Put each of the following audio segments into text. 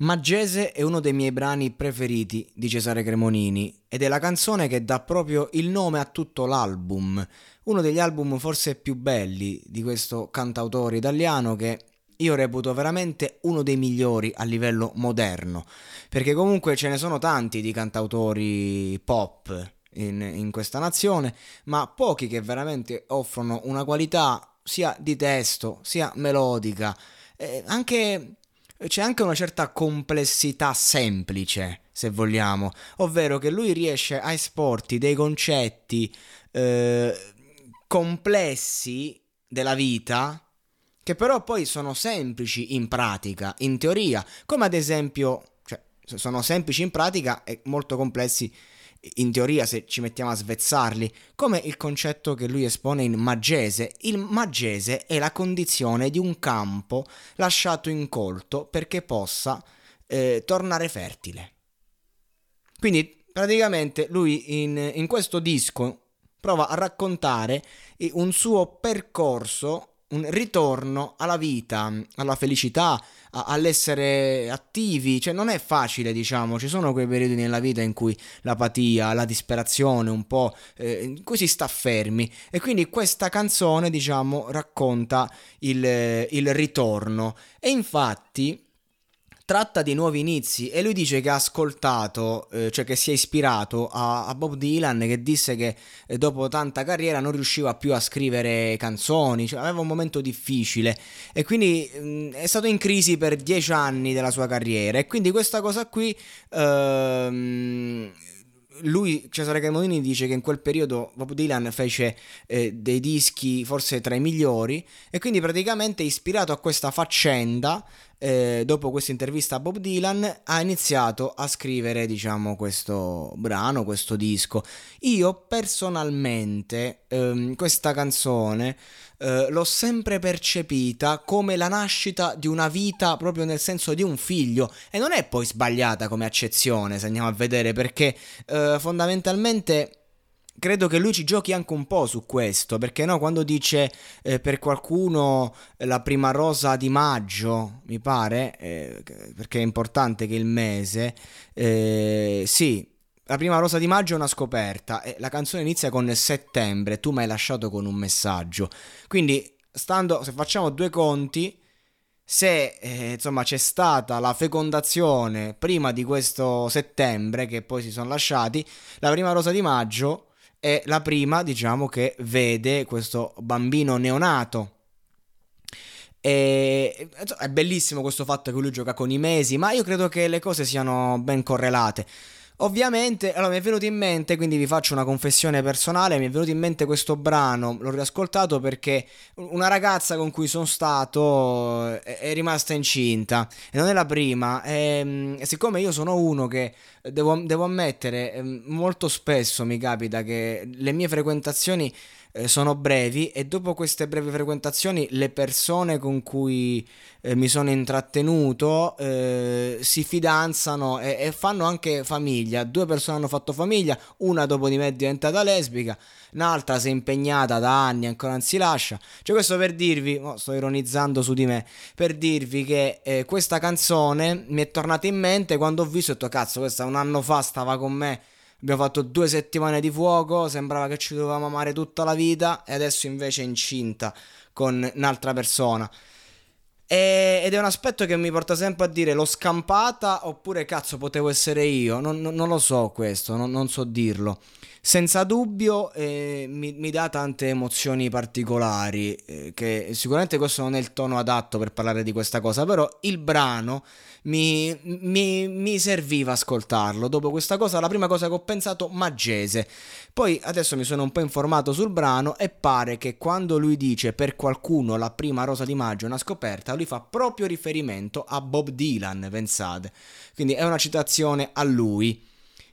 Maggese è uno dei miei brani preferiti di Cesare Cremonini ed è la canzone che dà proprio il nome a tutto l'album, uno degli album forse più belli di questo cantautore italiano che io reputo veramente uno dei migliori a livello moderno, perché comunque ce ne sono tanti di cantautori pop in, in questa nazione, ma pochi che veramente offrono una qualità sia di testo sia melodica, eh, anche c'è anche una certa complessità semplice, se vogliamo, ovvero che lui riesce a esporti dei concetti eh, complessi della vita che però poi sono semplici in pratica, in teoria, come ad esempio, cioè, sono semplici in pratica e molto complessi in teoria se ci mettiamo a svezzarli, come il concetto che lui espone in Maggese. Il Maggese è la condizione di un campo lasciato incolto perché possa eh, tornare fertile. Quindi praticamente lui in, in questo disco prova a raccontare un suo percorso un ritorno alla vita, alla felicità, a, all'essere attivi, cioè non è facile, diciamo, ci sono quei periodi nella vita in cui l'apatia, la disperazione, un po', eh, in cui si sta fermi. E quindi questa canzone, diciamo, racconta il, il ritorno. E infatti tratta di nuovi inizi e lui dice che ha ascoltato, eh, cioè che si è ispirato a, a Bob Dylan che disse che eh, dopo tanta carriera non riusciva più a scrivere canzoni, cioè aveva un momento difficile. E quindi mh, mm, è stato in crisi per dieci anni della sua carriera. E quindi questa cosa qui... Ehm, lui, Cesare Cremonini, dice che in quel periodo Bob Dylan fece eh, dei dischi forse tra i migliori e quindi praticamente ispirato a questa faccenda eh, dopo questa intervista a Bob Dylan, ha iniziato a scrivere, diciamo, questo brano, questo disco. Io personalmente ehm, questa canzone eh, l'ho sempre percepita come la nascita di una vita, proprio nel senso di un figlio, e non è poi sbagliata come accezione, se andiamo a vedere, perché eh, fondamentalmente credo che lui ci giochi anche un po' su questo, perché no, quando dice eh, per qualcuno la prima rosa di maggio, mi pare, eh, perché è importante che il mese, eh, sì, la prima rosa di maggio è una scoperta la canzone inizia con settembre, tu mi hai lasciato con un messaggio. Quindi, stando, se facciamo due conti, se eh, insomma c'è stata la fecondazione prima di questo settembre, che poi si sono lasciati, la prima rosa di maggio è la prima, diciamo, che vede questo bambino neonato. E, è bellissimo questo fatto che lui gioca con i mesi, ma io credo che le cose siano ben correlate. Ovviamente, allora mi è venuto in mente, quindi vi faccio una confessione personale, mi è venuto in mente questo brano, l'ho riascoltato perché una ragazza con cui sono stato è, è rimasta incinta e non è la prima e, e siccome io sono uno che devo, devo, ammettere molto spesso mi capita che le mie frequentazioni eh, sono brevi e dopo queste brevi frequentazioni le persone con cui eh, mi sono intrattenuto eh, si fidanzano e, e, fanno anche famiglia. Due persone hanno fatto famiglia, una dopo di me è diventata lesbica, un'altra si è impegnata da anni e ancora non si lascia. Cioè questo per dirvi, oh, sto ironizzando su di me, per dirvi che eh, questa canzone mi è tornata in mente quando ho visto e ho detto cazzo questa un anno fa stava con me Abbiamo fatto due settimane di fuoco, sembrava che ci dovevamo amare tutta la vita e adesso invece è incinta con un'altra persona. E, ed è un aspetto che mi porta sempre a dire l'ho scampata oppure cazzo potevo essere io, non, non, non lo so questo, non, non so dirlo. Senza dubbio eh, mi, mi, dà tante emozioni particolari, eh, che sicuramente questo non è il tono adatto per parlare di questa cosa, però il brano mi, mi, mi serviva ascoltarlo. Dopo questa cosa, la prima cosa che ho pensato, Maggese. Poi adesso mi sono un po' informato sul brano e pare che quando lui dice per qualcuno la prima rosa di maggio è una scoperta, lui fa proprio riferimento a Bob Dylan, pensate. Quindi è una citazione a lui.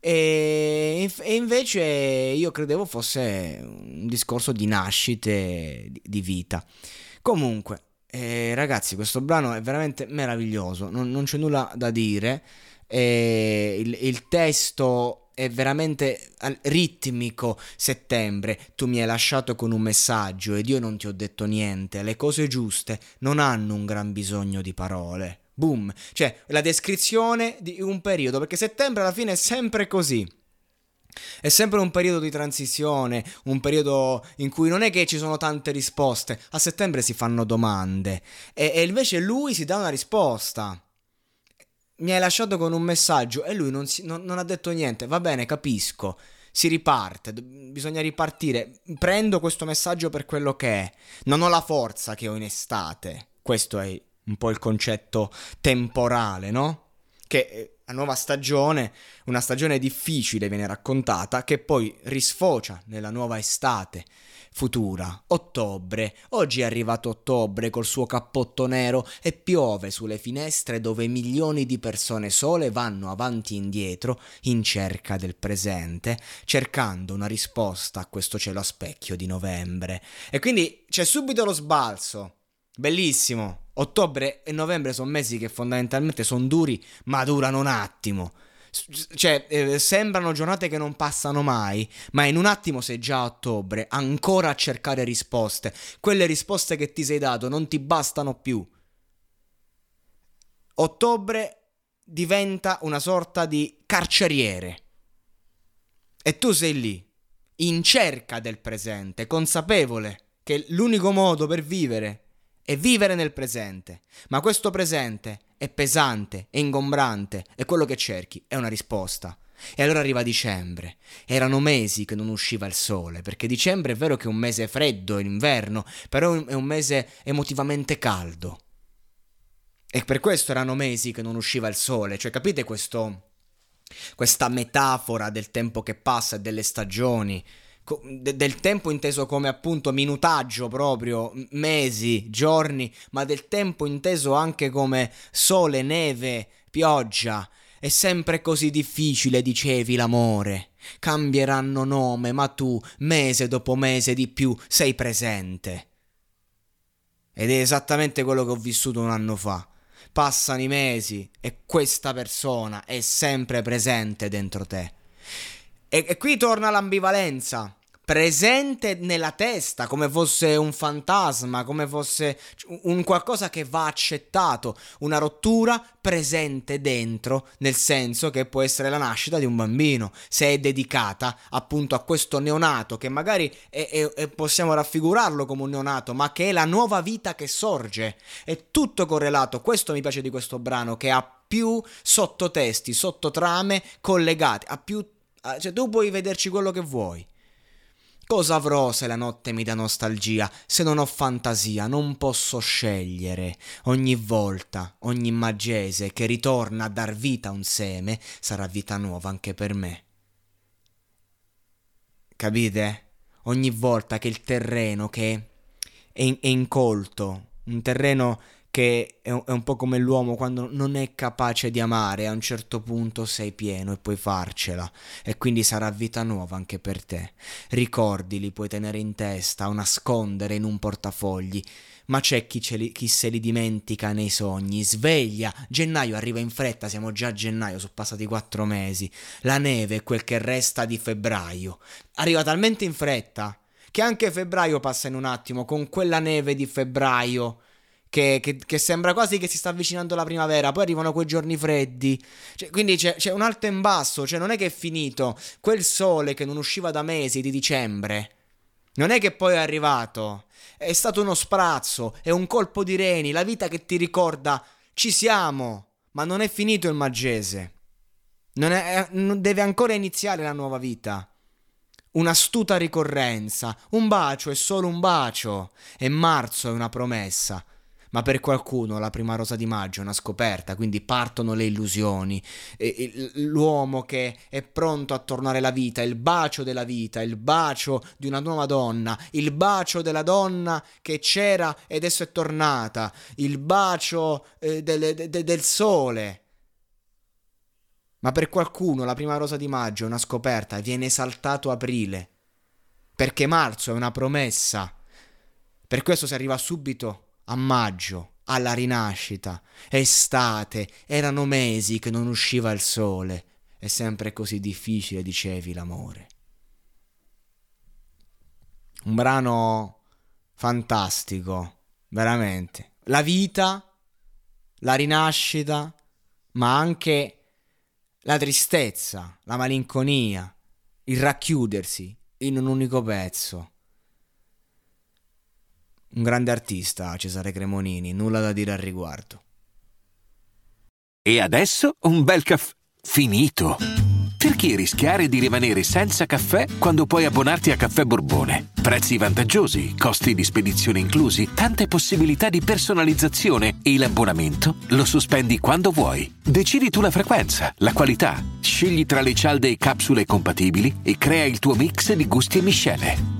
E, e, invece io credevo fosse un discorso di nascite, di, vita. Comunque, eh, ragazzi, questo brano è veramente meraviglioso, non, non c'è nulla da dire. Eh, il, il testo è veramente ritmico. Settembre, tu mi hai lasciato con un messaggio ed io non ti ho detto niente. Le cose giuste non hanno un gran bisogno di parole. Boom. Cioè, la descrizione di un periodo, perché settembre alla fine è sempre così. È sempre un periodo di transizione, un periodo in cui non è che ci sono tante risposte, a settembre si fanno domande e, e invece lui si dà una risposta. Mi hai lasciato con un messaggio e lui non, si, non, non ha detto niente, va bene, capisco si riparte, bisogna ripartire. Prendo questo messaggio per quello che è. Non ho la forza che ho in estate. Questo è un po' il concetto temporale, no? Che eh, la nuova stagione, una stagione difficile viene raccontata, che poi risfocia nella nuova estate futura, ottobre. Oggi è arrivato ottobre col suo cappotto nero e piove sulle finestre dove milioni di persone sole vanno avanti e indietro in cerca del presente, cercando una risposta a questo cielo a specchio di novembre. E quindi c'è subito lo sbalzo. Bellissimo. Ottobre e novembre sono mesi che fondamentalmente sono duri, ma durano un attimo. Cioè, eh, sembrano giornate che non passano mai, ma in un attimo sei già a ottobre, ancora a cercare risposte. Quelle risposte che ti sei dato non ti bastano più. Ottobre diventa una sorta di carceriere. E tu sei lì, in cerca del presente, consapevole che l'unico modo per vivere e vivere nel presente. Ma questo presente è pesante, è ingombrante e quello che cerchi è una risposta. E allora arriva dicembre. Erano mesi che non usciva il sole, perché dicembre è vero che è un mese freddo, è inverno, però è un mese emotivamente caldo. E per questo erano mesi che non usciva il sole, cioè capite questo, questa metafora del tempo che passa e delle stagioni? De- del tempo inteso come appunto minutaggio proprio, mesi, giorni, ma del tempo inteso anche come sole, neve, pioggia. È sempre così difficile, dicevi, l'amore. Cambieranno nome, ma tu, mese dopo mese di più, sei presente. Ed è esattamente quello che ho vissuto un anno fa. Passano i mesi e questa persona è sempre presente dentro te. E, e qui torna l'ambivalenza presente nella testa, come fosse un fantasma, come fosse un qualcosa che va accettato, una rottura presente dentro, nel senso che può essere la nascita di un bambino, se è dedicata appunto a questo neonato che magari è, è, è, possiamo raffigurarlo come un neonato, ma che è la nuova vita che sorge. È tutto correlato. Questo mi piace di questo brano che ha più sottotesti, sottotrame collegate, ha più cioè tu puoi vederci quello che vuoi. Cosa avrò se la notte mi dà nostalgia? Se non ho fantasia, non posso scegliere. Ogni volta, ogni maggese che ritorna a dar vita a un seme, sarà vita nuova anche per me. Capite? Ogni volta che il terreno che è, è incolto, un terreno che è un, è un po' come l'uomo quando non è capace di amare, a un certo punto sei pieno e puoi farcela e quindi sarà vita nuova anche per te. Ricordi li puoi tenere in testa o nascondere in un portafogli, ma c'è chi, li, chi, se li dimentica nei sogni. Sveglia, gennaio arriva in fretta, siamo già a gennaio, sono passati quattro mesi. La neve è quel che resta di febbraio. Arriva talmente in fretta che anche febbraio passa in un attimo con quella neve di febbraio che, che, che, sembra quasi che si sta avvicinando la primavera, poi arrivano quei giorni freddi, cioè, quindi c'è, c'è, un alto un basso, cioè non è che è finito, quel sole che non usciva da mesi di dicembre, non è che poi è arrivato, è stato uno sprazzo, è un colpo di reni, la vita che ti ricorda, ci siamo, ma non è finito il Maggese, non è, non deve ancora iniziare la nuova vita. Un'astuta ricorrenza, un bacio è solo un bacio, e marzo è una promessa, ma per qualcuno la prima rosa di maggio è una scoperta, quindi partono le illusioni. E, l'uomo che è pronto a tornare alla vita, il bacio della vita, il bacio di una nuova donna, il bacio della donna che c'era ed adesso è tornata, il bacio eh, del, de, del sole. Ma per qualcuno la prima rosa di maggio è una scoperta e viene esaltato aprile, perché marzo è una promessa. Per questo si arriva subito a maggio, alla rinascita, estate, erano mesi che non usciva il sole, è sempre così difficile, dicevi, l'amore. Un brano fantastico, veramente. La vita, la rinascita, ma anche la tristezza, la malinconia, il racchiudersi in un unico pezzo un grande artista, Cesare Cremonini, nulla da dire al riguardo. E adesso un bel caffè finito. Perché rischiare di rimanere senza caffè quando puoi abbonarti a Caffè Borbone? Prezzi vantaggiosi, costi di spedizione inclusi, tante possibilità di personalizzazione e l'abbonamento lo sospendi quando vuoi. Decidi tu la frequenza, la qualità, scegli tra le cialde e capsule compatibili e crea il tuo mix di gusti e miscele.